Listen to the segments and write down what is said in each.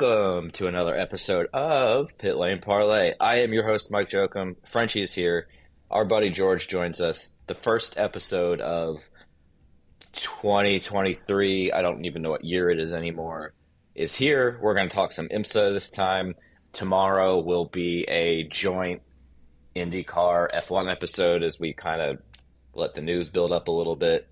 Welcome to another episode of Pit Lane Parlay. I am your host, Mike Jokum. Frenchie is here. Our buddy George joins us. The first episode of 2023, I don't even know what year it is anymore, is here. We're going to talk some IMSA this time. Tomorrow will be a joint IndyCar F1 episode as we kind of let the news build up a little bit.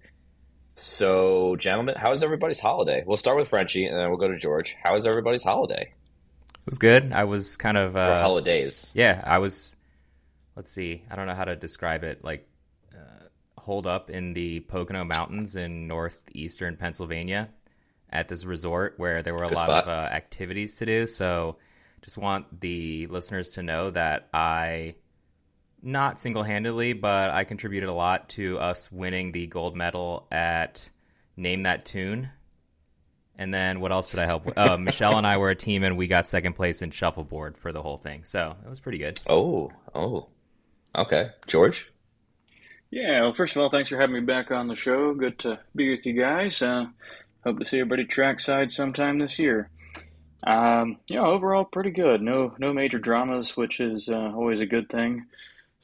So, gentlemen, how is everybody's holiday? We'll start with Frenchie and then we'll go to George. How is everybody's holiday? It was good. I was kind of uh, or holidays. Yeah, I was. Let's see. I don't know how to describe it. Like, uh, hold up in the Pocono Mountains in northeastern Pennsylvania at this resort where there were a Good lot spot. of uh, activities to do. So, just want the listeners to know that I, not single handedly, but I contributed a lot to us winning the gold medal at Name That Tune. And then what else did I help with? Uh, Michelle and I were a team, and we got second place in shuffleboard for the whole thing. So it was pretty good. Oh, oh. Okay. George? Yeah, well, first of all, thanks for having me back on the show. Good to be with you guys. Uh, hope to see everybody trackside sometime this year. Um, yeah, overall, pretty good. No, no major dramas, which is uh, always a good thing,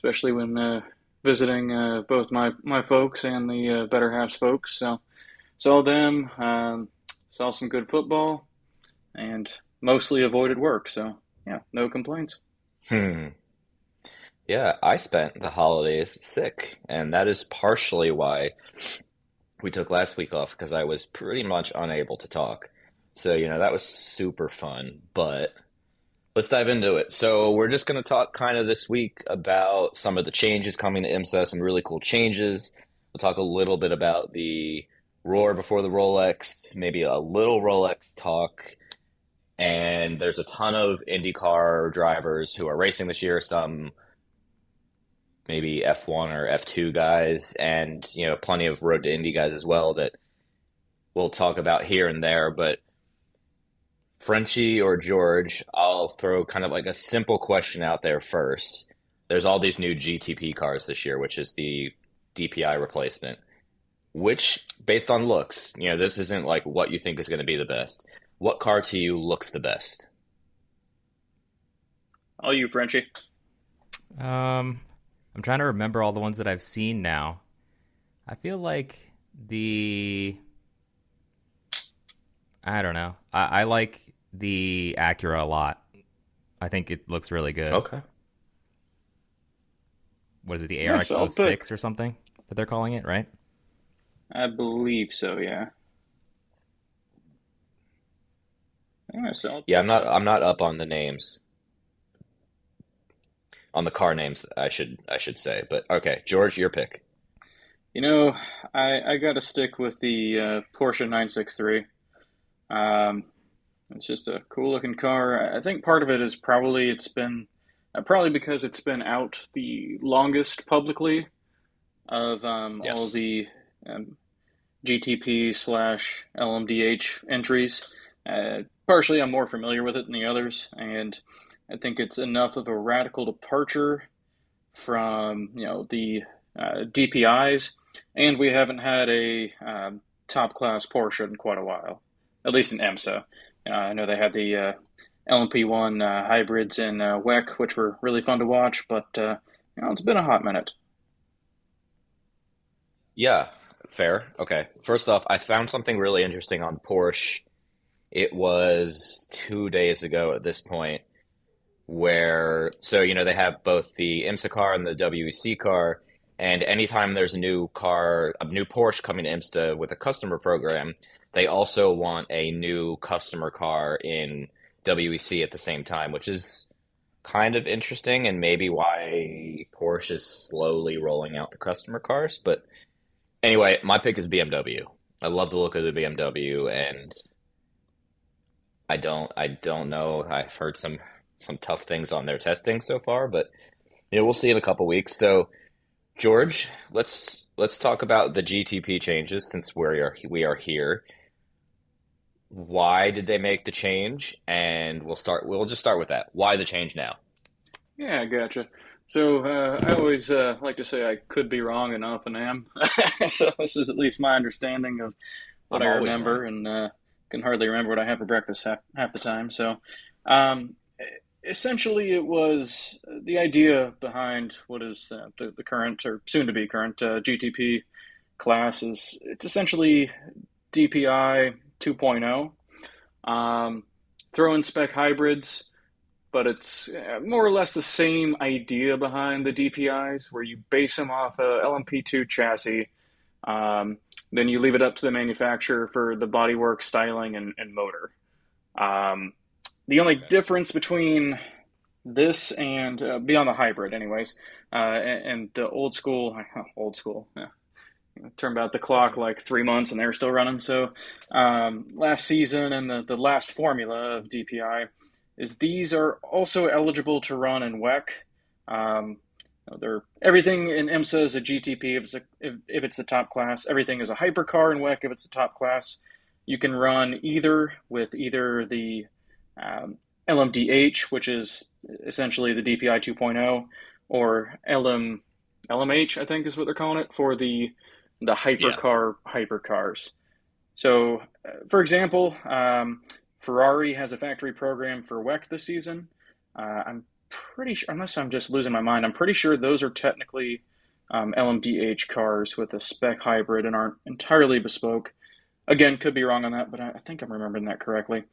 especially when uh, visiting uh, both my my folks and the uh, Better Halves folks. So, saw them, um, saw some good football, and mostly avoided work. So, yeah, no complaints. Hmm. Yeah, I spent the holidays sick, and that is partially why we took last week off because I was pretty much unable to talk. So, you know, that was super fun, but let's dive into it. So, we're just going to talk kind of this week about some of the changes coming to IMSA, some really cool changes. We'll talk a little bit about the Roar before the Rolex, maybe a little Rolex talk. And there's a ton of IndyCar drivers who are racing this year, some maybe F1 or F2 guys, and you know, plenty of Road to Indy guys as well that we'll talk about here and there. But Frenchie or George, I'll throw kind of like a simple question out there first. There's all these new GTP cars this year, which is the DPI replacement. Which, based on looks, you know, this isn't like what you think is going to be the best. What car to you looks the best? All you, Frenchie. Um, I'm trying to remember all the ones that I've seen now. I feel like the I don't know. I, I like the Acura a lot. I think it looks really good. Okay. What is it, the Nice, I'll ARX 06 or something that they're calling it, right? I believe so. Yeah. Yeah, so Yeah, I'm not. I'm not up on the names, on the car names. I should. I should say. But okay, George, your pick. You know, I I got to stick with the uh, Porsche 963. Um, it's just a cool looking car. I think part of it is probably it's been uh, probably because it's been out the longest publicly of um, Yes. all the um, GTP slash LMDH entries. Uh, partially, I'm more familiar with it than the others, and I think it's enough of a radical departure from you know the uh, DPIs, and we haven't had a um, top class Porsche in quite a while, at least in IMSA. Uh, I know they had the uh, LMP1 uh, hybrids in uh, WEC, which were really fun to watch, but uh, you know it's been a hot minute. Yeah, fair. Okay. First off, I found something really interesting on Porsche. It was two days ago at this point, where so you know they have both the IMSA car and the WEC car, and anytime there's a new car, a new Porsche coming to IMSA with a customer program, they also want a new customer car in WEC at the same time, which is kind of interesting and maybe why Porsche is slowly rolling out the customer cars. But anyway, my pick is BMW. I love the look of the BMW, and I don't, I don't know. I've heard some some tough things on their testing so far, but you know, we'll see in a couple weeks. So, George, let's let's talk about the GTP changes since we are we are here. Why did they make the change? And we'll start. We'll just start with that. Why the change now? Yeah, gotcha. So uh, I always uh, like to say I could be wrong and often am. so this is at least my understanding of what I'm I remember wrong. and uh, can hardly remember what I have for breakfast half half the time. So, um, essentially, it was the idea behind what is uh, the, the, current or soon to be current uh, GTP class is it's essentially DPI 2.0. Um, throw in spec hybrids, but it's uh, more or less the same idea behind the DPIs, where you base them off a LMP2 chassis. Um, then you leave it up to the manufacturer for the bodywork, styling, and, and motor. Um, the only okay. difference between this and uh, beyond the hybrid, anyways, uh, and, and, the old school, old school, yeah. Turned about the clock like three months and they're still running. So, um, last season and the, the last formula of DPI is these are also eligible to run in WEC. Um, they're everything in IMSA is a GTP if it's, a, if, if it's the top class. Everything is a hypercar in WEC if it's the top class. You can run either with either the um, LMDH, which is essentially the DPI 2.0, or LM LMH, I think is what they're calling it for the the hypercar yeah. hypercars. So, uh, for example, um, Ferrari has a factory program for WEC this season. Uh, I'm pretty sure, unless I'm just losing my mind, I'm pretty sure those are technically um, LMDH cars with a spec hybrid and aren't entirely bespoke. Again, could be wrong on that, but I, I think I'm remembering that correctly.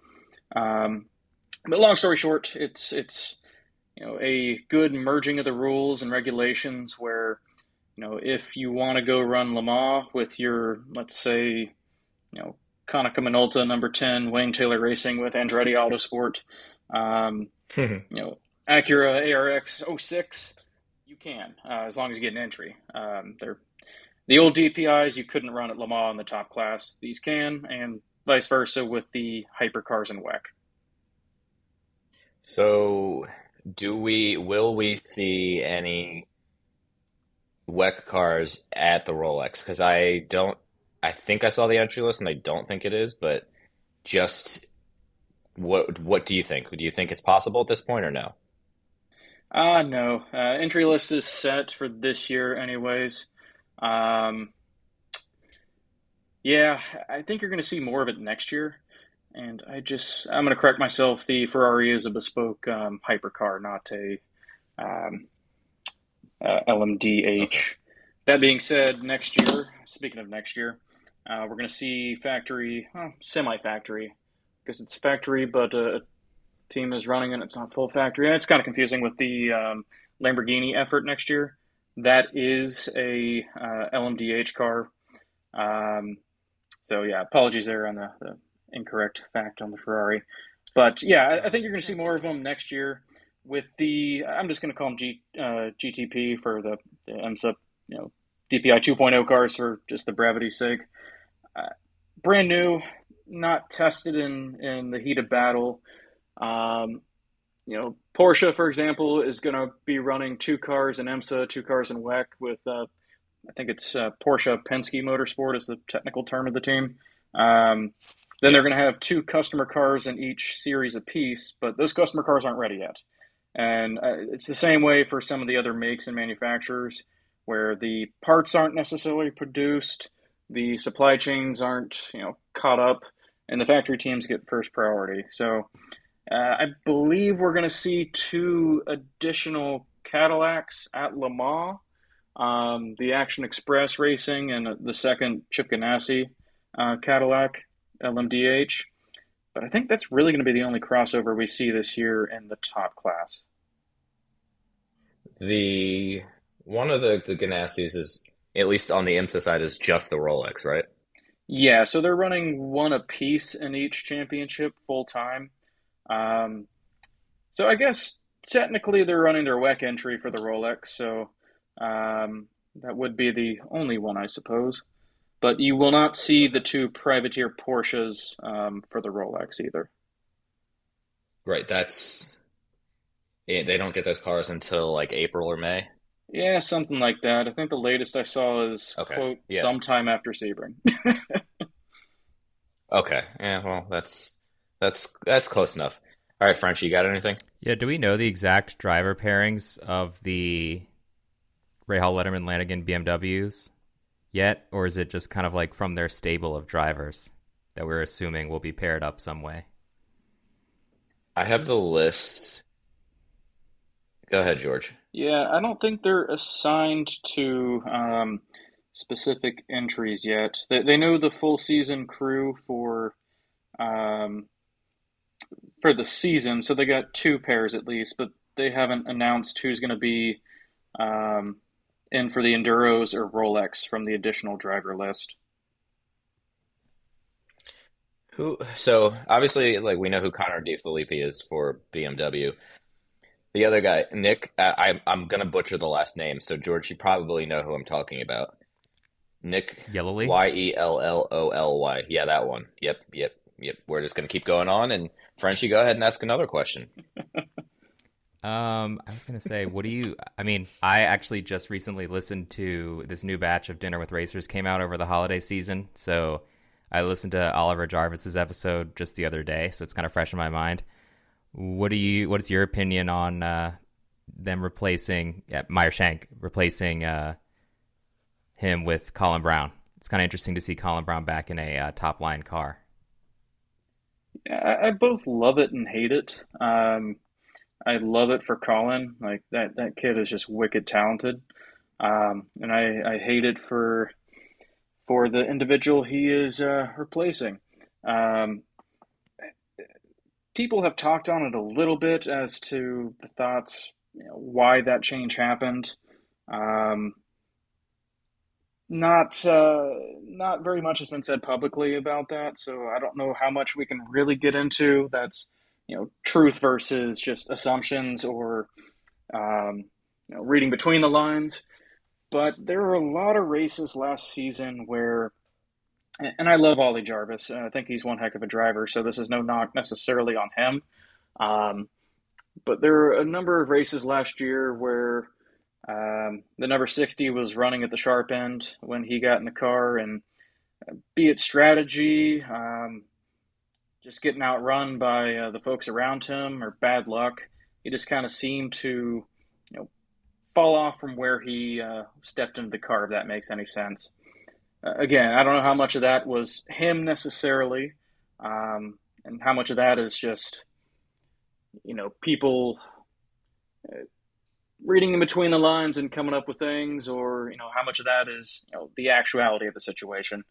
Um, but long story short, it's it's you know a good merging of the rules and regulations where you know if you want to go run Le Mans with your let's say you know Konica Minolta number ten Wayne Taylor Racing with Andretti Autosport, um, you know Acura ARX 06, you can uh, as long as you get an entry. Um, they're the old DPIs you couldn't run at Le Mans in the top class. These can, and vice versa with the hypercars and WEC. So, do we will we see any WEC cars at the Rolex? Because I don't. I think I saw the entry list, and I don't think it is. But just what what do you think? Do you think it's possible at this point, or no? Uh no. Uh, entry list is set for this year, anyways. Um, yeah, I think you're going to see more of it next year. And I just, I'm going to correct myself. The Ferrari is a bespoke um, hypercar, not a um, uh, LMDH. Okay. That being said, next year, speaking of next year, uh, we're going to see factory, well, semi factory, because it's factory, but a team is running and it's not full factory. And it's kind of confusing with the um, Lamborghini effort next year. That is a uh, LMDH car. Um, so, yeah, apologies there on the, the incorrect fact on the Ferrari. But yeah, I think you're going to see more of them next year with the. I'm just going to call them G, uh, GTP for the, the MSUP, you know, DPI 2.0 cars for just the brevity's sake. Uh, brand new, not tested in in the heat of battle. Um, you know, Porsche, for example, is going to be running two cars in IMSA, two cars in WEC with, uh, I think it's uh, Porsche Penske Motorsport is the technical term of the team. Um, then they're going to have two customer cars in each series apiece, but those customer cars aren't ready yet. And uh, it's the same way for some of the other makes and manufacturers where the parts aren't necessarily produced, the supply chains aren't, you know, caught up, and the factory teams get first priority. So uh, I believe we're going to see two additional Cadillacs at Le Mans, um, the Action Express Racing and the second Chip Ganassi uh, Cadillac. LMDH. But I think that's really going to be the only crossover we see this year in the top class. The one of the the Ganassis is at least on the IMSA side is just the Rolex, right? Yeah, so they're running one apiece in each championship full time. Um, so I guess technically they're running their WEC entry for the Rolex, so um, that would be the only one, I suppose but you will not see the two privateer Porsches um, for the Rolex either. Right, that's yeah, they don't get those cars until like April or May. Yeah, something like that. I think the latest I saw is okay. quote yeah. sometime after Sebring. okay, yeah, well that's that's that's close enough. All right, French, you got anything? Yeah, do we know the exact driver pairings of the Rahal Letterman Lanigan BMWs? Yet, or is it just kind of like from their stable of drivers that we're assuming will be paired up some way. I have the list. Go ahead, George. Yeah, I don't think they're assigned to um, specific entries yet. They, they know the full season crew for um, for the season, so they got two pairs at least, but they haven't announced who's going to be um, in for the Enduros or Rolex from the additional driver list. Who? So obviously, like we know who Connor De Phillippi is for BMW. The other guy, Nick, I, I'm gonna butcher the last name, so George, you probably know who I'm talking about. Nick Yelloly, Y E L L O L Y. Yeah, that one. Yep, yep, yep. We're just gonna keep going on, and Frenchie, go ahead and ask another question. Um, I was gonna say, what do you? I mean, I actually just recently listened to this new batch of Dinner with Racers came out over the holiday season, so I listened to Oliver Jarvis's episode just the other day, so it's kind of fresh in my mind. What do you? What is your opinion on uh, them replacing yeah, Meyer Shank replacing uh, him with Colin Braun? It's kind of interesting to see Colin Braun back in a uh, top line car. I, I both love it and hate it. Um, I love it for Colin. Like that that kid is just wicked talented. Um, and I, I hate it for for the individual he is uh, replacing. Um, people have talked on it a little bit as to the thoughts, you know, why that change happened. Um, not uh, not very much has been said publicly about that, so I don't know how much we can really get into. That's you know truth versus just assumptions or um, you know reading between the lines. But there were a lot of races last season where, and I love Ollie Jarvis. I think he's one heck of a driver. So this is no knock necessarily on him. Um, but there were a number of races last year where um, the number 60 was running at the sharp end when he got in the car, and be it strategy, um, just getting outrun by uh, the folks around him or bad luck. He just kind of seemed to, you know, fall off from where he uh, stepped into the car. If that makes any sense. Uh, again, I don't know how much of that was him necessarily, um, and how much of that is just, you know, people uh, reading in between the lines and coming up with things, or you know, how much of that is you know the actuality of the situation.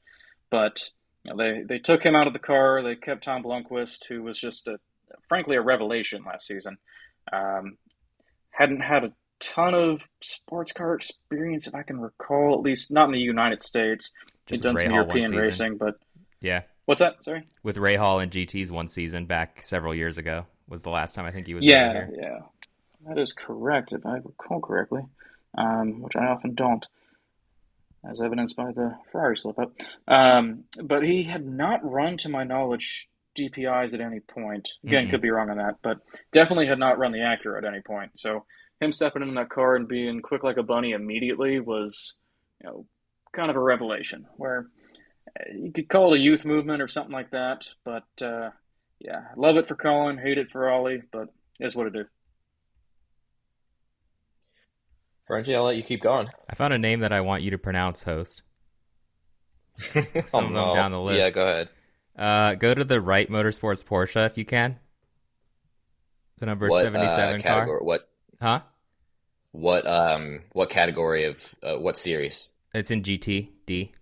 But you know, they they took him out of the car. They kept Tom Blomqvist, who was just a frankly a revelation last season. Um, hadn't had a ton of sports car experience, if I can recall, at least not in the United States. He's done some European racing, but yeah. What's that? Sorry. With Rahal and GT's one season back several years ago was the last time I think he was. Yeah, yeah, that is correct if I recall correctly, um, which I often don't as evidenced by the Ferrari slip up. Um, but he had not run, to my knowledge, DPIs at any point. Again, mm-hmm. could be wrong on that, but definitely had not run the Acura at any point. So him stepping in that car and being quick like a bunny immediately was, you know, kind of a revelation. Where uh, you could call it a youth movement or something like that, but uh, yeah, love it for Colin, hate it for Ollie, but is what it is. Frenchie, I'll let you keep going. I found a name that I want you to pronounce, host. Some oh, no. down the list. Yeah, go ahead. Uh, go to the Wright Motorsports Porsche if you can. The number what, seventy-seven uh, car. What? Huh? What um? What category of uh, what series? It's in GTD.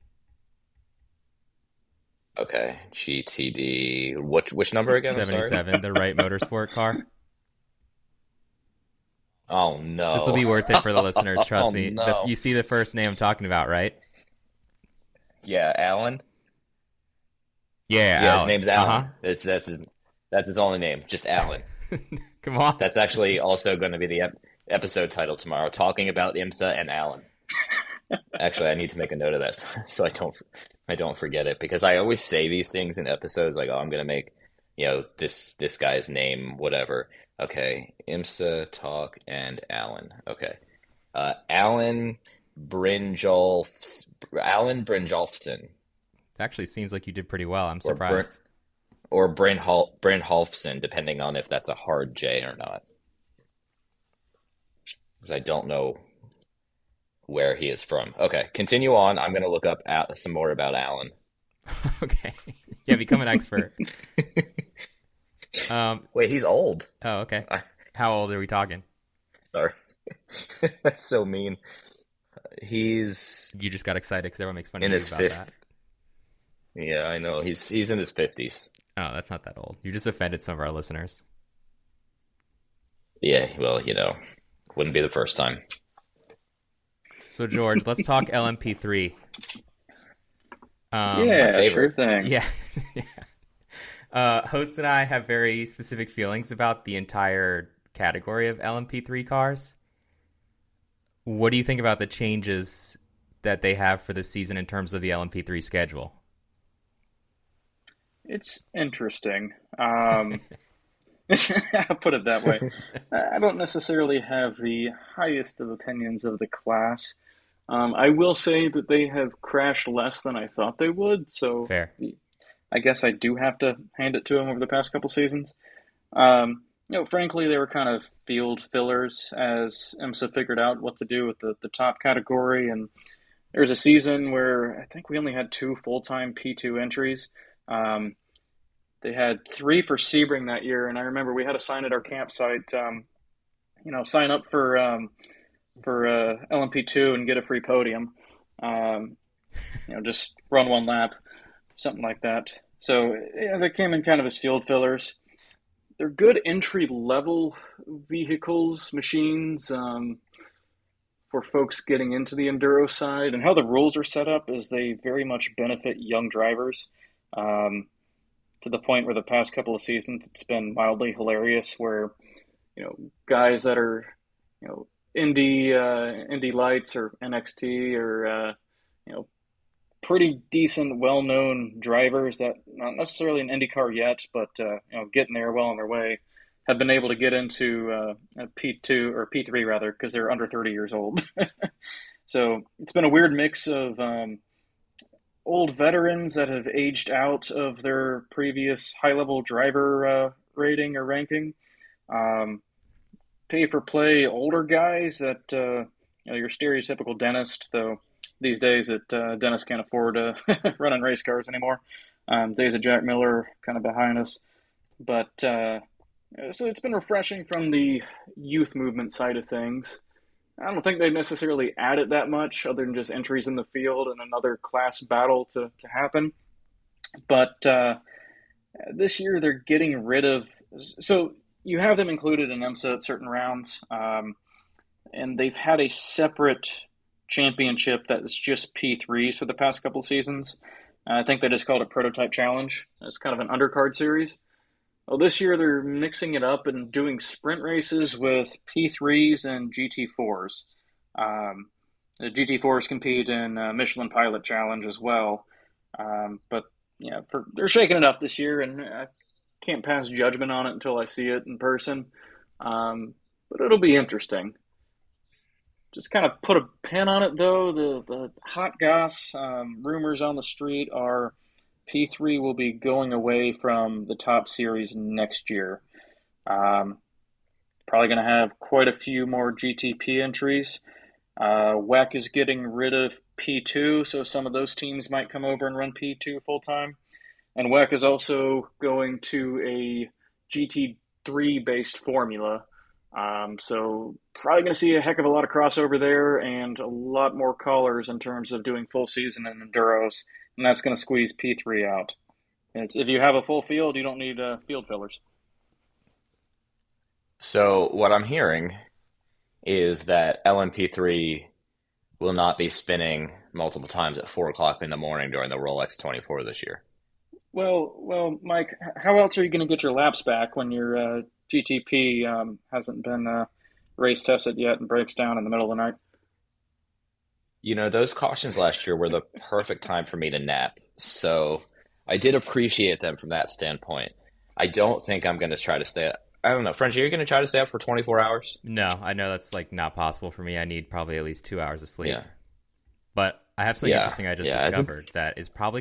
Okay, GTD. What which number again? Seventy-seven. the Wright Motorsport car. Oh no! This will be worth it for the listeners. Trust oh, me. No. The, you see the first name I'm talking about, right? Yeah, Alan. Yeah, yeah. Alan. His name's Alan. Uh-huh. That's that's his that's his only name, just Alan. Come on. That's actually also going to be the ep- episode title tomorrow, talking about IMSA and Alan. actually, I need to make a note of this so I don't I don't forget it because I always say these things in episodes like, "Oh, I'm going to make you know this this guy's name whatever." Okay, IMSA talk and Alan. Okay, uh, Alan Brynjolf Alan Brynjolfsson. Actually, seems like you did pretty well. I'm surprised. Or, Bryn Hol- Bryn Holfson, depending on if that's a hard J or not. Because I don't know where he is from. Okay, continue on. I'm going to look up some more about Alan. okay. Yeah, become an expert. um, Wait, he's old. oh, okay. How old are we talking? Sorry. That's so mean. He's You just got excited because everyone makes fun In of you his about fifth- that. yeah, I know. He's he's in his fifties. Oh, that's not that old. You just offended some of our listeners. Yeah, well, you know, wouldn't be the first time. So, George, let's talk LMP3. Um, yeah, sure favorite. thing. Yeah. Uh, Host and I have very specific feelings about the entire category of LMP3 cars. What do you think about the changes that they have for this season in terms of the LMP3 schedule? It's interesting. Um, I'll put it that way. I don't necessarily have the highest of opinions of the class. Um, I will say that they have crashed less than I thought they would, so Fair. I guess I do have to hand it to them over the past couple seasons. Um, you know, frankly, they were kind of field fillers as IMSA figured out what to do with the, the top category. And there was a season where I think we only had two full time P2 entries. Um, they had three for Sebring that year, and I remember we had a sign at our campsite. Um, you know, sign up for um, for uh, LMP2 and get a free podium. Um, you know, just run one lap, something like that. So yeah, they came in kind of as field fillers. They're good entry level vehicles, machines um, for folks getting into the enduro side. And how the rules are set up is they very much benefit young drivers. Um, to the point where the past couple of seasons it's been mildly hilarious where you know guys that are you know indie uh, Indy Lights or NXT or uh, you know pretty decent well-known drivers that not necessarily an IndyCar yet but uh, you know getting there well on their way have been able to get into uh, a P2 or P3 rather because they're under 30 years old so it's been a weird mix of um, old veterans that have aged out of their previous high level driver uh, rating or ranking. Um, pay for play older guys that uh, you know, your stereotypical dentist, though these days that uh, dentists can't afford uh, running race cars anymore. Um, days of Jack Miller kind of behind us, but uh, so it's been refreshing from the youth movement side of things. I don't think they necessarily added that much other than just entries in the field and another class battle to, to happen. But uh, this year they're getting rid of. So you have them included in IMSA at certain rounds, um, and they've had a separate championship that is just P3s for the past couple seasons. I think they just called it Prototype Challenge. It's kind of an undercard series. Well, this year they're mixing it up and doing sprint races with P3s and GT4s. Um, the GT4s compete in uh, Michelin Pilot Challenge as well. Um, but yeah, for they're shaking it up this year, and I can't pass judgment on it until I see it in person. Um, but it'll be interesting. Just kind of put a pin on it, though. The the hot goss um, rumors on the street are P3 will be going away from the top series next year. Um, probably going to have quite a few more GTP entries. Uh, WEC is getting rid of P2, so some of those teams might come over and run P2 full time. And WEC is also going to a GT3 based formula. Um, so probably going to see a heck of a lot of crossover there and a lot more callers in terms of doing full season and enduros and that's going to squeeze P3 out. If you have a full field, you don't need uh, field fillers. So what I'm hearing is that LMP3 will not be spinning multiple times at four o'clock in the morning during the Rolex 24 this year. Well, well, Mike, how else are you going to get your laps back when your uh, GTP um, hasn't been uh, race tested yet and breaks down in the middle of the night? You know, those cautions last year were the perfect time for me to nap. So I did appreciate them from that standpoint. I don't think I'm going to try to stay up. I don't know. Frenchie, are you going to try to stay up for 24 hours? No, I know that's like not possible for me. I need probably at least two hours of sleep. Yeah. But I have something Yeah. interesting I just Yeah, I think- discovered that is probably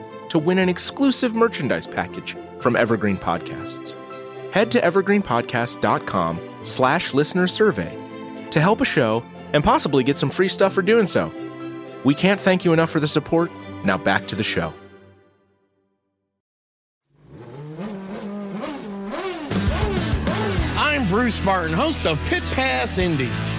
to win an exclusive merchandise package from Evergreen Podcasts. Head to evergreenpodcast.com slash listener survey to help a show and possibly get some free stuff for doing so. We can't thank you enough for the support. Now back to the show. I'm Bruce Martin, host of Pit Pass Indy.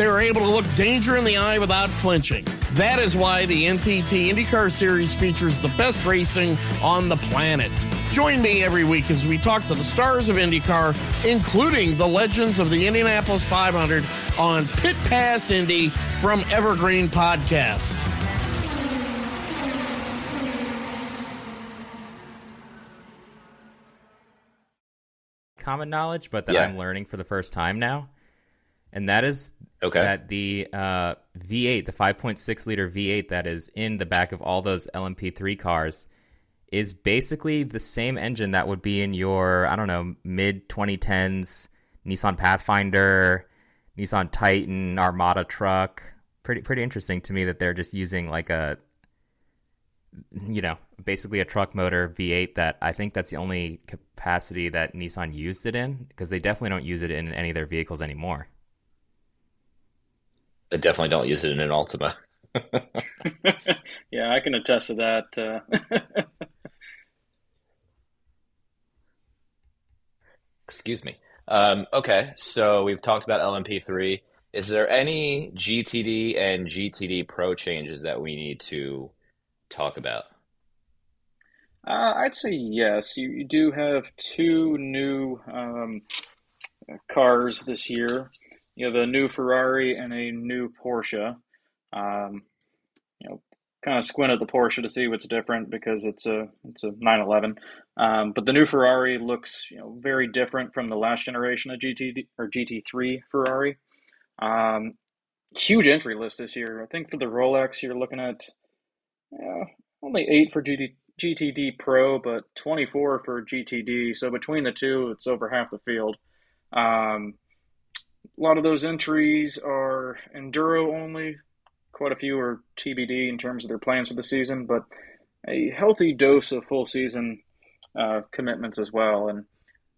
They are able to look danger in the eye without flinching. That is why the NTT IndyCar Series features the best racing on the planet. Join me every week as we talk to the stars of IndyCar, including the legends of the Indianapolis 500 on Pit Pass Indy from Evergreen Podcast. Common knowledge, but that Yeah. I'm learning for the first time now, and that is Okay. that the uh, V8, the 5.6 liter V8 that is in the back of all those LMP3 cars, is basically the same engine that would be in your I don't know mid 2010s Nissan Pathfinder, Nissan Titan, Armada truck. Pretty pretty interesting to me that they're just using like a you know basically a truck motor V8 that I think that's the only capacity that Nissan used it in because they definitely don't use it in any of their vehicles anymore. I definitely don't use it in an Altima. yeah, I can attest to that. Uh, Excuse me. Um, okay, so we've talked about LMP3. Is there any GTD and GTD Pro changes that we need to talk about? Uh, I'd say yes. You, you do have two new um, cars this year. You have a new Ferrari and a new Porsche. Um, you know, kind of squint at the Porsche to see what's different because it's a it's a 911. Um, but the new Ferrari looks you know very different from the last generation of GT or GT3 Ferrari. Um, huge entry list this year. I think for the Rolex, you're looking at uh, only eight for GT, GTD Pro, but 24 for GTD. So between the two, it's over half the field. Um, a lot of those entries are enduro only. Quite a few are TBD in terms of their plans for the season, but a healthy dose of full season uh, commitments as well. And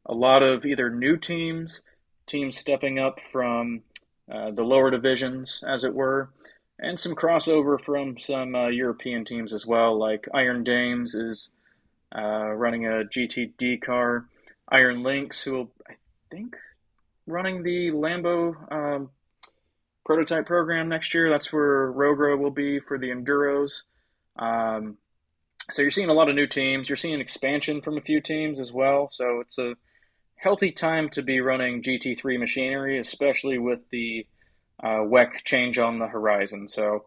a lot of either new teams, teams stepping up from uh, the lower divisions, as it were, and some crossover from some uh, European teams as well. Like Iron Dames is uh, running a GTD car. Iron Lynx, who will, I think, running the Lambo um, prototype program next year. That's where Rogra will be for the Enduros. Um, so you're seeing a lot of new teams. You're seeing expansion from a few teams as well. So it's a healthy time to be running GT3 machinery, especially with the uh, WEC change on the horizon. So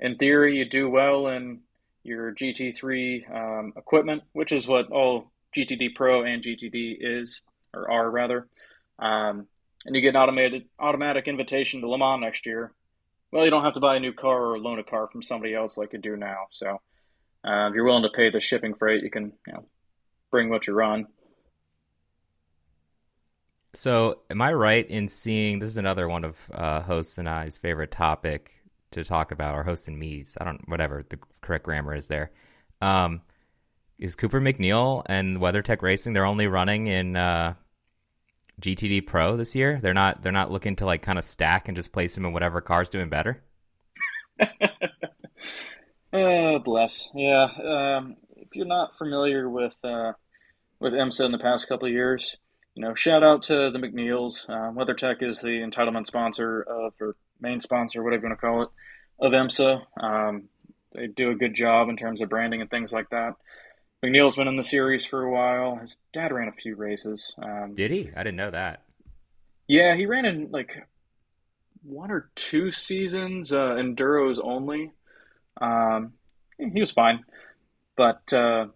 in theory, you do well in your GT3 um, equipment, which is what all GTD Pro and GTD is, or are rather. Um, and you get an automated automatic invitation to Le Mans next year. Well, you don't have to buy a new car or loan a car from somebody else like you do now. So uh, if you're willing to pay the shipping freight, you can you know, bring what you run. So, am I right in seeing this is another one of uh, host and I's favorite topic to talk about, or host and me's? I don't, whatever the correct grammar is there. Um, is Cooper MacNeil and WeatherTech Racing? They're only running in uh, GTD Pro this year. They're not. They're not looking to like kind of stack and just place him in whatever car's doing better. Oh, bless. Yeah. Um, if you're not familiar with uh, with IMSA in the past couple of years, you know, shout out to the MacNeils. Uh, WeatherTech is the entitlement sponsor of, or main sponsor, whatever you want to call it, of IMSA. Um, they do a good job in terms of branding and things like that. MacNeil's been in the series for a while. His dad ran a few races. Um, Did he? I didn't know that. yeah, he ran in like one or two seasons, uh, enduros only. Um, he was fine, but uh,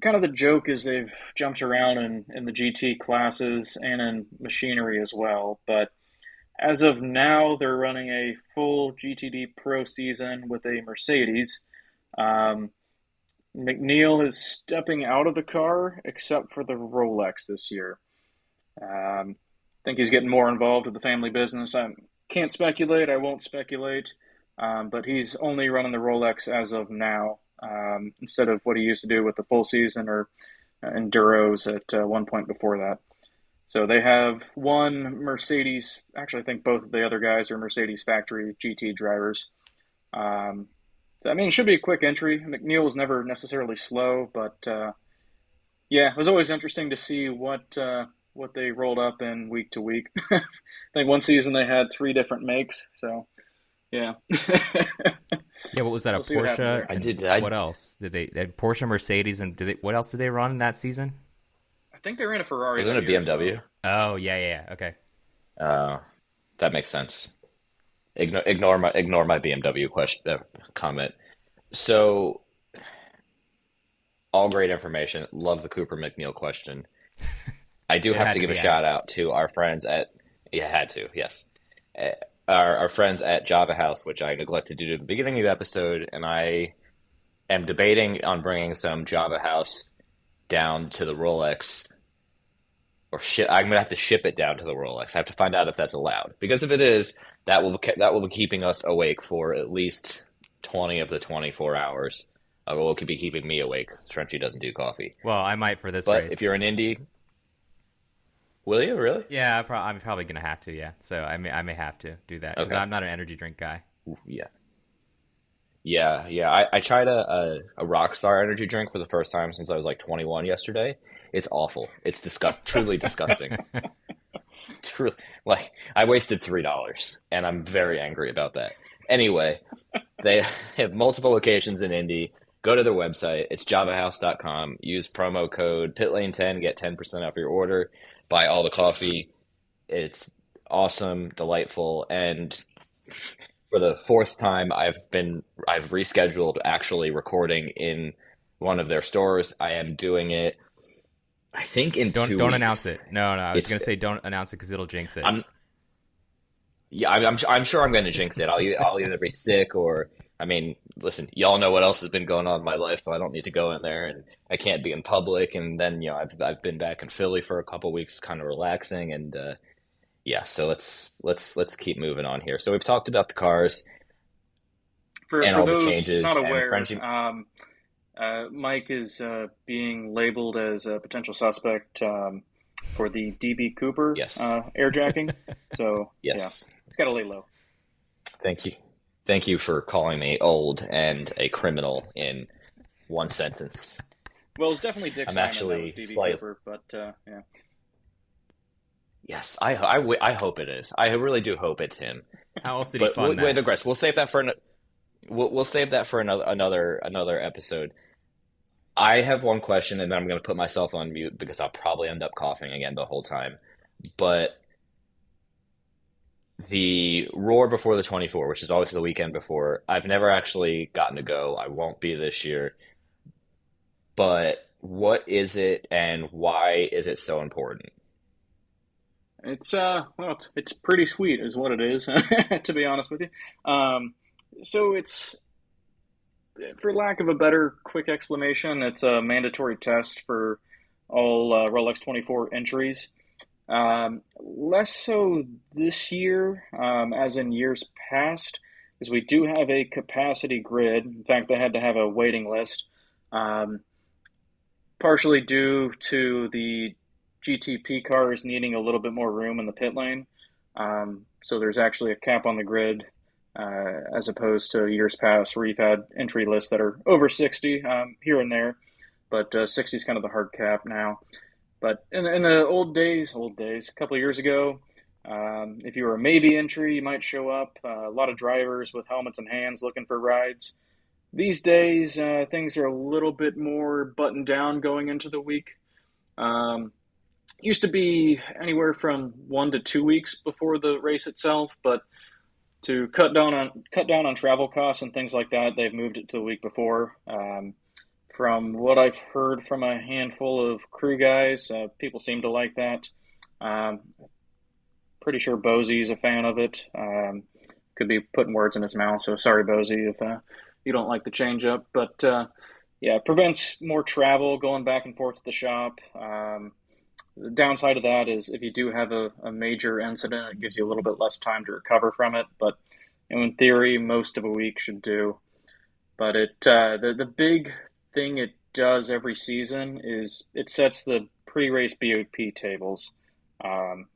kind of the joke is they've jumped around in, in the GT classes and in machinery as well. But as of now, they're running a full GTD Pro season with a Mercedes. Um, MacNeil is stepping out of the car except for the Rolex this year. Um, I think he's getting more involved with the family business. I can't speculate. I won't speculate. Um, but he's only running the Rolex as of now um, instead of what he used to do with the full season or uh, enduros at uh, one point before that. So they have one Mercedes. Actually, I think both of the other guys are Mercedes factory GT drivers. Um, so, I mean, it should be a quick entry. MacNeil was never necessarily slow, but uh, yeah, it was always interesting to see what uh, what they rolled up in week to week. I think one season they had three different makes, so yeah. yeah, what was that? A we'll Porsche? I did. I, what else did they? they Porsche, Mercedes, and did they? What else did they run in that season? I think they ran a Ferrari. Wasn't it a BMW? Oh yeah, yeah, okay. Uh, that makes sense. Ignore, ignore my ignore my BMW question uh, comment. So, all great information. Love the Cooper MacNeil question. I do have to give a shout out to our friends at. Yeah, had to. Yes, uh, our, our friends at Java House, which I neglected to do at the beginning of the episode, and I am debating on bringing some Java House down to the Rolex, or shit. I'm gonna have to ship it down to the Rolex. I have to find out if that's allowed, because if it is, that will that will be keeping us awake for at least twenty of the twenty four hours. Uh, will be keeping me awake. Frenchie doesn't do coffee. Well, I might for this but race. if you're an indie, will you really? Yeah, I'm probably gonna have to. Yeah, so I may I may have to do that because okay. I'm not an energy drink guy. Yeah, yeah, yeah. I, I tried a, a, a Rockstar energy drink for the first time since I was like 21 yesterday. It's awful. It's disgust, truly disgusting. truly, like I wasted three dollars, and I'm very angry about that. Anyway, they have multiple locations in Indy. Go to their website. It's javahouse.com. Use promo code PitLane10. Get 10% off your order. Buy all the coffee. It's awesome, delightful, and for the fourth time I've been I've rescheduled actually recording in one of their stores. I am doing it. I think in don't don't weeks. announce it. No, no, I was gonna say don't announce it because it'll jinx it. I'm, yeah, I'm, I'm, I'm sure I'm going to jinx it. I'll I'll either be sick or I mean, listen, y'all know what else has been going on in my life, so I don't need to go in there, and I can't be in public. And then you know, I've I've been back in Philly for a couple weeks, kind of relaxing, and uh, yeah, so let's let's let's keep moving on here. So we've talked about the cars for, and for all the changes. Not aware, um, uh, Mike is uh, being labeled as a potential suspect um, for the DB Cooper yes. uh, airjacking. so yes, yeah, it's got to lay low. Thank you, thank you for calling me old and a criminal in one sentence. Well, it's definitely Dick. I'm Simon actually DB slight... Cooper, but uh, yeah. Yes, I, I, I hope it is. I really do hope it's him. How else did but he fund we'll, that? digress. We'll save that for an, we'll, we'll save that for another another another episode. I have one question, and then I'm going to put myself on mute because I'll probably end up coughing again the whole time. But the Roar before the 24, which is always the weekend before, I've never actually gotten to go. I won't be this year. But what is it, and why is it so important? It's uh well it's, it's pretty sweet is what it is to be honest with you. Um, so it's for lack of a better quick explanation, it's a mandatory test for all uh, Rolex 24 entries. Um, less so this year, um, as in years past, because we do have a capacity grid. In fact, they had to have a waiting list, um, partially due to the GTP cars needing a little bit more room in the pit lane. Um, so there's actually a cap on the grid uh, as opposed to years past where you've had entry lists that are over 60 um, here and there, but uh, 60 is kind of the hard cap now. But in, in the old days, old days, a couple years ago, um, if you were a maybe entry, you might show up. Uh, a lot of drivers with helmets and hands looking for rides. These days, uh, things are a little bit more buttoned down going into the week. Um, used to be anywhere from one to two weeks before the race itself, but to cut down on cut down on travel costs and things like that, they've moved it to the week before. Um, from what I've heard from a handful of crew guys, uh, people seem to like that. Um, pretty sure Bosey's a fan of it. Um, could be putting words in his mouth, so sorry, Bosey, if uh, you don't like the change up. But uh, yeah, it prevents more travel going back and forth to the shop. Um, the downside of that is if you do have a, a, major incident, it gives you a little bit less time to recover from it. But you know, in theory, most of a week should do. But it uh, the the big thing it does every season is it sets the pre-race BOP tables. Um,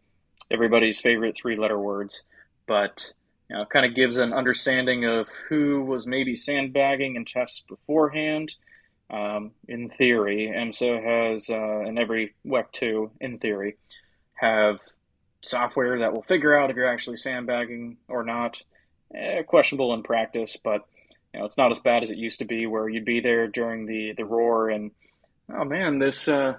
everybody's favorite three-letter words, but you know, kind of gives an understanding of who was maybe sandbagging in tests beforehand um, in theory. IMSA has, uh, and every WEC 2, in theory, have software that will figure out if you're actually sandbagging or not. Eh, questionable in practice, but you know it's not as bad as it used to be, where you'd be there during the the roar and oh man, this uh,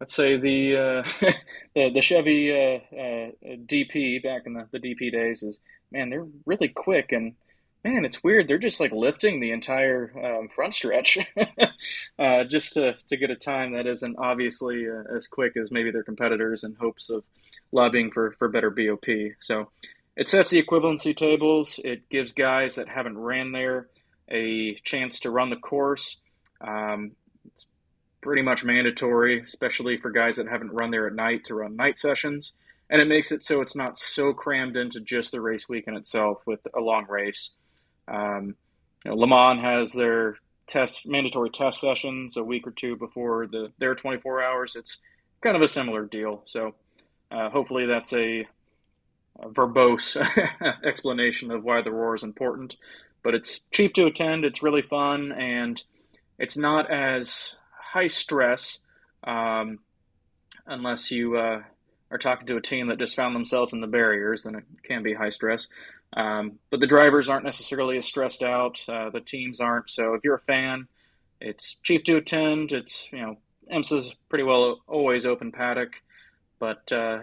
let's say the uh, the, the Chevy uh, uh DP back in the, the DP days is man, they're really quick and man, it's weird. They're just like lifting the entire um, front stretch uh, just to, to get a time that isn't obviously uh, as quick as maybe their competitors in hopes of lobbying for, for better BOP. So it sets the equivalency tables. It gives guys that haven't ran there a chance to run the course. Um, it's pretty much mandatory, especially for guys that haven't run there at night to run night sessions. And it makes it so it's not so crammed into just the race weekend itself with a long race. Um, you know, Le Mans has their test mandatory test sessions a week or two before the their 24 hours. It's kind of a similar deal. So uh, hopefully that's a, a verbose explanation of why the roar is important. But it's cheap to attend. It's really fun, and it's not as high stress um, unless you uh, are talking to a team that just found themselves in the barriers. Then it can be high stress. Um, but the drivers aren't necessarily as stressed out. Uh, the teams aren't. So if you're a fan, it's cheap to attend. It's you know IMSA's pretty well always open paddock, but uh,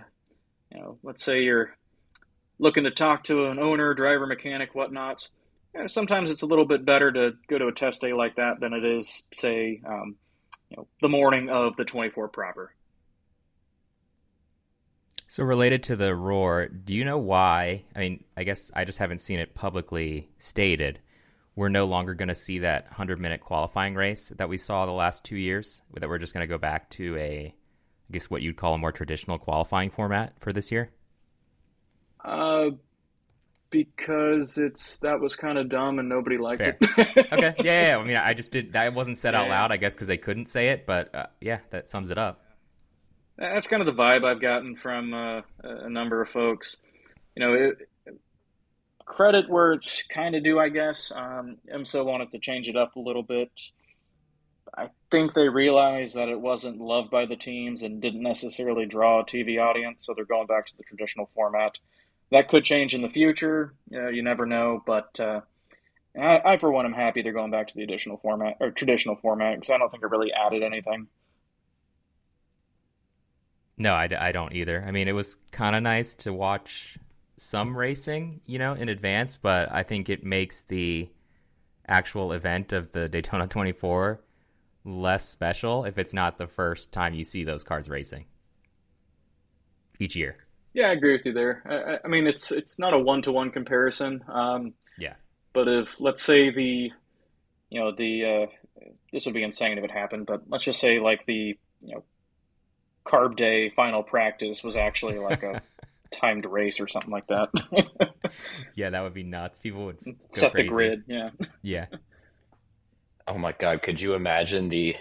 you know let's say you're looking to talk to an owner, driver, mechanic, whatnot. You know, sometimes it's a little bit better to go to a test day like that than it is, say, um, you know, the morning of the 24 proper. So related to the roar, do you know why? I mean, I guess I just haven't seen it publicly stated. We're no longer going to see that 100 minute qualifying race that we saw the last two years. That we're just going to go back to a, I guess what you'd call a more traditional qualifying format for this year. Uh, because it's that was kind of dumb and nobody liked Fair. it. okay, yeah, yeah, I mean, I just did that wasn't said yeah. out loud, I guess, because they couldn't say it, but uh, yeah, that sums it up that's kind of the vibe I've gotten from uh, a number of folks. You know, it, credit where it's kind of due, I guess. Um, wanted to change it up a little bit. I think they realized that it wasn't loved by the teams and didn't necessarily draw a TV audience, so they're going back to the traditional format. That could change in the future. You never know, but uh, I, I, for one, am happy they're going back to the additional format or traditional format because I don't think it really added anything. No, I, I don't either. I mean, it was kind of nice to watch some racing, you know, in advance, but I think it makes the actual event of the Daytona 24 less special if it's not the first time you see those cars racing each year. Yeah, I agree with you there. I, I mean, it's it's not a one to one comparison. Um, yeah, but if let's say the, you know, the uh, this would be insane if it happened, but let's just say like the you know carb day final practice was actually like a timed race or something like that. yeah, that would be nuts. People would set crazy. the grid. Yeah. Yeah. Oh my god, could you imagine the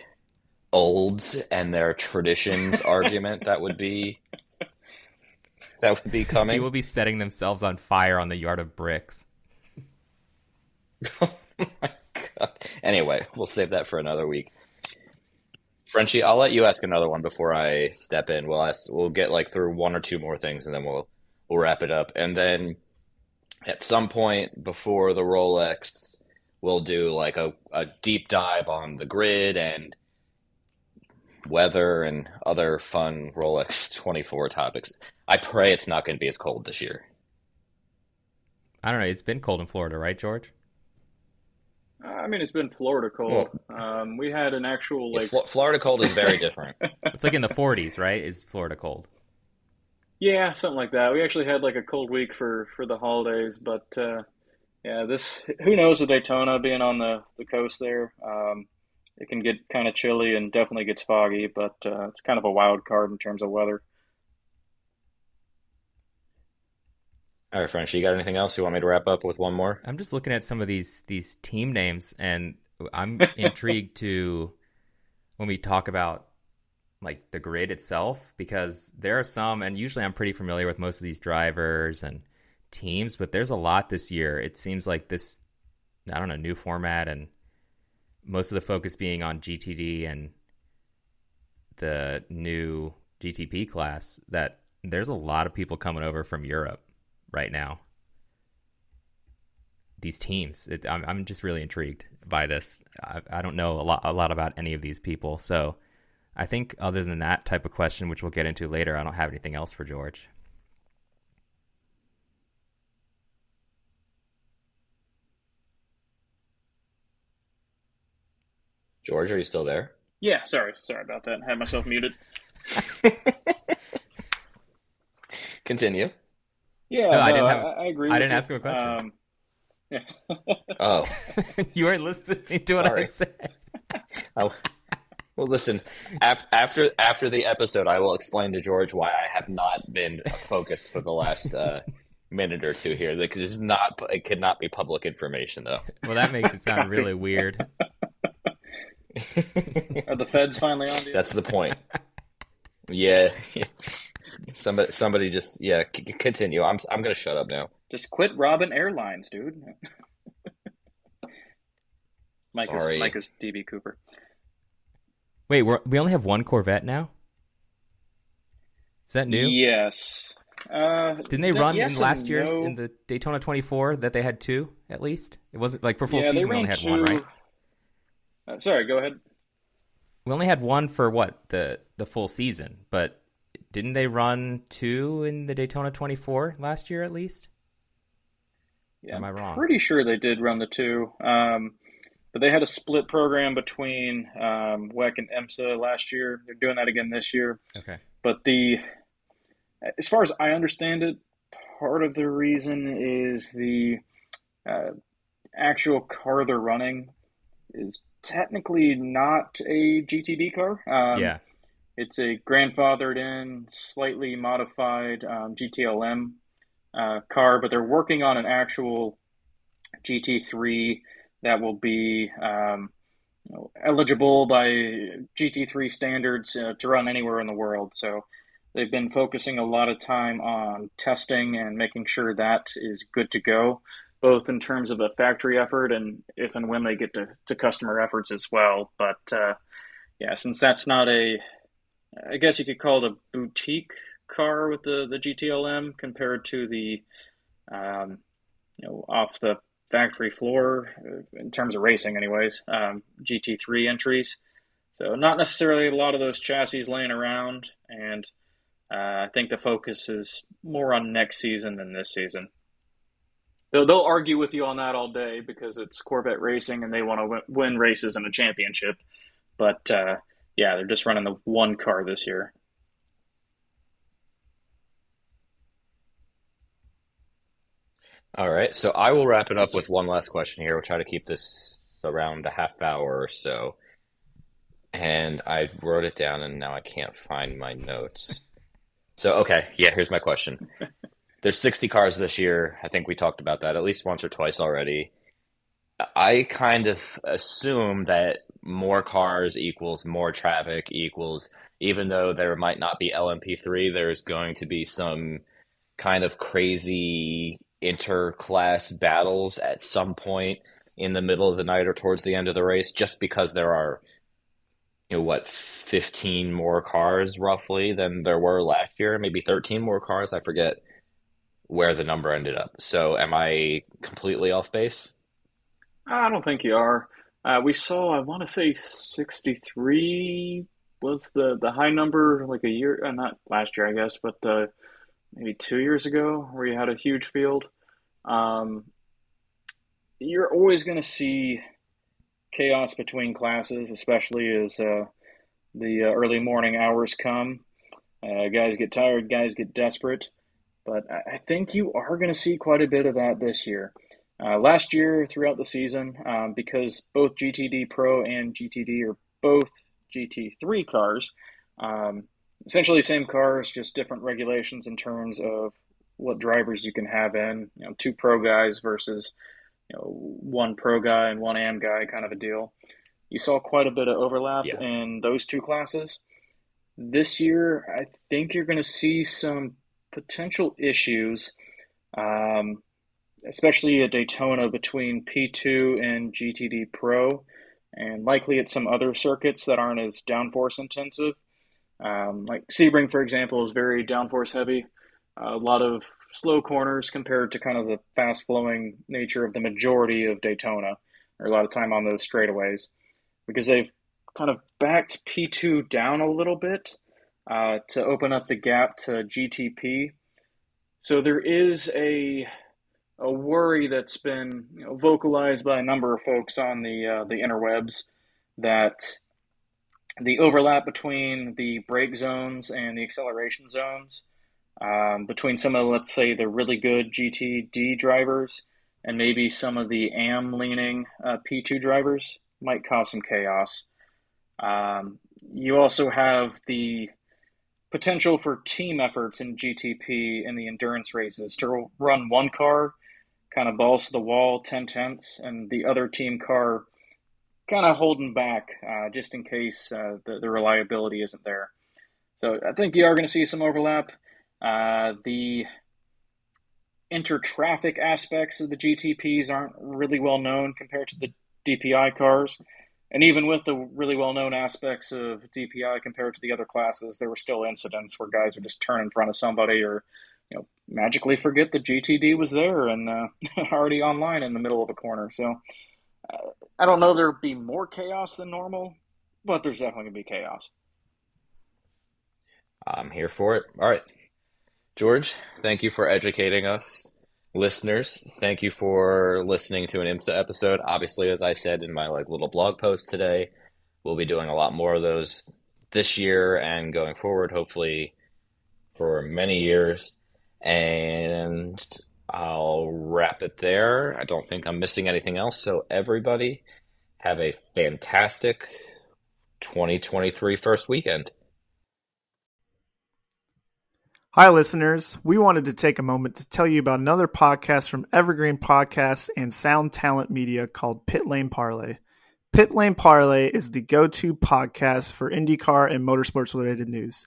olds and their traditions argument that would be that would be coming? People would be setting themselves on fire on the yard of bricks. oh my god. Anyway, we'll save that for another week. Frenchie, I'll let you ask another one before I step in. We'll ask, we'll get like through one or two more things, and then we'll we'll wrap it up. And then at some point before the Rolex, we'll do like a, a deep dive on the grid and weather and other fun Rolex 24 topics. I pray it's not going to be as cold this year. I don't know. It's been cold in Florida, right, George? I mean, it's been Florida cold. um, we had an actual Yeah, like, Fl- Florida cold is very different. It's like in the 40s, right? Is Florida cold? yeah, something like that. We actually had like a cold week for for the holidays, but uh, yeah, this who knows with Daytona being on the the coast there. Um, it can get kind of chilly and definitely gets foggy, but uh, it's kind of a wild card in terms of weather. All right, French, you got anything else you want me to wrap up with one more? I'm just looking at some of these these team names, and I'm intrigued to when we talk about like the grid itself because there are some, and usually I'm pretty familiar with most of these drivers and teams, but there's a lot this year. It seems like this, I don't know, new format and most of the focus being on GTD and the new GTP class. That there's a lot of people coming over from Europe right now these teams. It, I'm I'm just really intrigued by this. I, I don't know a lot a lot about any of these people, so I think other than that type of question, which we'll get into later, I don't have anything else for George. George, are you still there? Yeah, sorry, sorry about that. I had myself muted. Continue. Yeah, No, I didn't have- I, I agree. I with didn't you. ask him a question. Um, Oh, you weren't listening to what I Sorry. said. oh. well, listen. af- After after the episode, I will explain to George why I have not been focused for the last uh, minute or two here. Like, this is not. It could not be public information, though. Well, that makes it sound really weird. are the feds finally on? to you? That's the point. Yeah. Somebody, somebody, just yeah. C- c- continue. I'm, I'm gonna shut up now. Just quit robbing airlines, dude. Mike Sorry. is Mike is DB Cooper. Wait, we're, we only have one Corvette now. Is that new? Yes. Uh, Didn't they no- run yes in last and year's no. in the Daytona 24 that they had two at least? It wasn't like for full yeah, they season we only had two. one, right? Uh, sorry, go ahead. We only had one for what the the full season, but didn't they run two in the Daytona 24 last year at least? Yeah, Am I wrong? Pretty sure they did run the two. Um, but they had a split program between um, WEC and IMSA last year. They're doing that again this year. Okay. But the, as far as I understand it, part of the reason is the uh, actual car they're running is technically not a GTD car. Um, yeah. It's a grandfathered in, slightly modified um, GTLM uh, car, but they're working on an actual GT3 that will be um, you know, eligible by GT3 standards uh, to run anywhere in the world. So they've been focusing a lot of time on testing and making sure that is good to go, both in terms of a factory effort and if and when they get to, to customer efforts as well. But uh, yeah, since that's not a, I guess you could call it a boutique car with the, the GTLM compared to the, um, you know, off the factory floor uh, in terms of racing, anyways, um, GT3 entries. So not necessarily a lot of those chassis laying around, and uh, I think the focus is more on next season than this season. They'll, they'll argue with you on that all day because it's Corvette racing and they want to win, win races and a championship. But uh, yeah, they're just running the one car this year. All right, so I will wrap it up with one last question here. We'll try to keep this around a half hour or so. And I wrote it down, and now I can't find my notes. So, okay, yeah, here's my question. There's 60 cars this year. I think we talked about that at least once or twice already. I kind of assume that more cars equals more traffic equals, even though there might not be LMP3, there's going to be some kind of crazy inter-class battles at some point in the middle of the night or towards the end of the race, just because there are, you know, what, 15 more cars roughly than there were last year, maybe 13 more cars. I forget where the number ended up. So am I completely off base? I don't think you are. Uh, we saw, I want to say 63 was the, the high number like a year, uh, not last year, I guess, but uh, maybe two years ago where you had a huge field. Um, you're always going to see chaos between classes, especially as uh, the uh, early morning hours come. Uh, guys get tired, guys get desperate. But I think you are going to see quite a bit of that this year. Uh, last year, throughout the season, um, because both GTD Pro and GTD are both GT3 cars, um, essentially same cars, just different regulations in terms of what drivers you can have in. You know, two pro guys versus you know one pro guy and one am guy, kind of a deal. You saw quite a bit of overlap yeah. in those two classes. This year, I think you're going to see some potential issues. Um, especially at Daytona between P2 and GTD Pro, and likely at some other circuits that aren't as downforce intensive. Um, like Sebring, for example, is very downforce heavy. Uh, a lot of slow corners compared to kind of the fast flowing nature of the majority of Daytona, or a lot of time on those straightaways, because they've kind of backed P2 down a little bit uh, to open up the gap to GTP. So there is a a worry that's been you know, vocalized by a number of folks on the uh, the interwebs that the overlap between the brake zones and the acceleration zones um, between some of let's say the really good GTD drivers and maybe some of the AM leaning uh, P2 drivers might cause some chaos. Um, you also have the potential for team efforts in GTP in the endurance races to run one car kind of balls to the wall, 10 tenths, and the other team car kind of holding back uh, just in case uh, the, the reliability isn't there. So I think you are going to see some overlap. Uh, the inter-traffic aspects of the GTPs aren't really well known compared to the DPI cars. And even with the really well known aspects of DPI compared to the other classes, there were still incidents where guys would just turn in front of somebody or you know, magically forget the GTD was there and uh, already online in the middle of a corner. So uh, I don't know there'd be more chaos than normal, but there's definitely to be chaos. I'm here for it. All right. George, thank you for educating us. Listeners, thank you for listening to an IMSA episode. Obviously, as I said in my like little blog post today, we'll be doing a lot more of those this year and going forward, hopefully for many years. And I'll wrap it there. I don't think I'm missing anything else. So, everybody, have a fantastic 2023 first weekend. Hi, listeners. We wanted to take a moment to tell you about another podcast from Evergreen Podcasts and Sound Talent Media called Pit Lane Parlay. Pit Lane Parlay is the go to podcast for IndyCar and motorsports related news.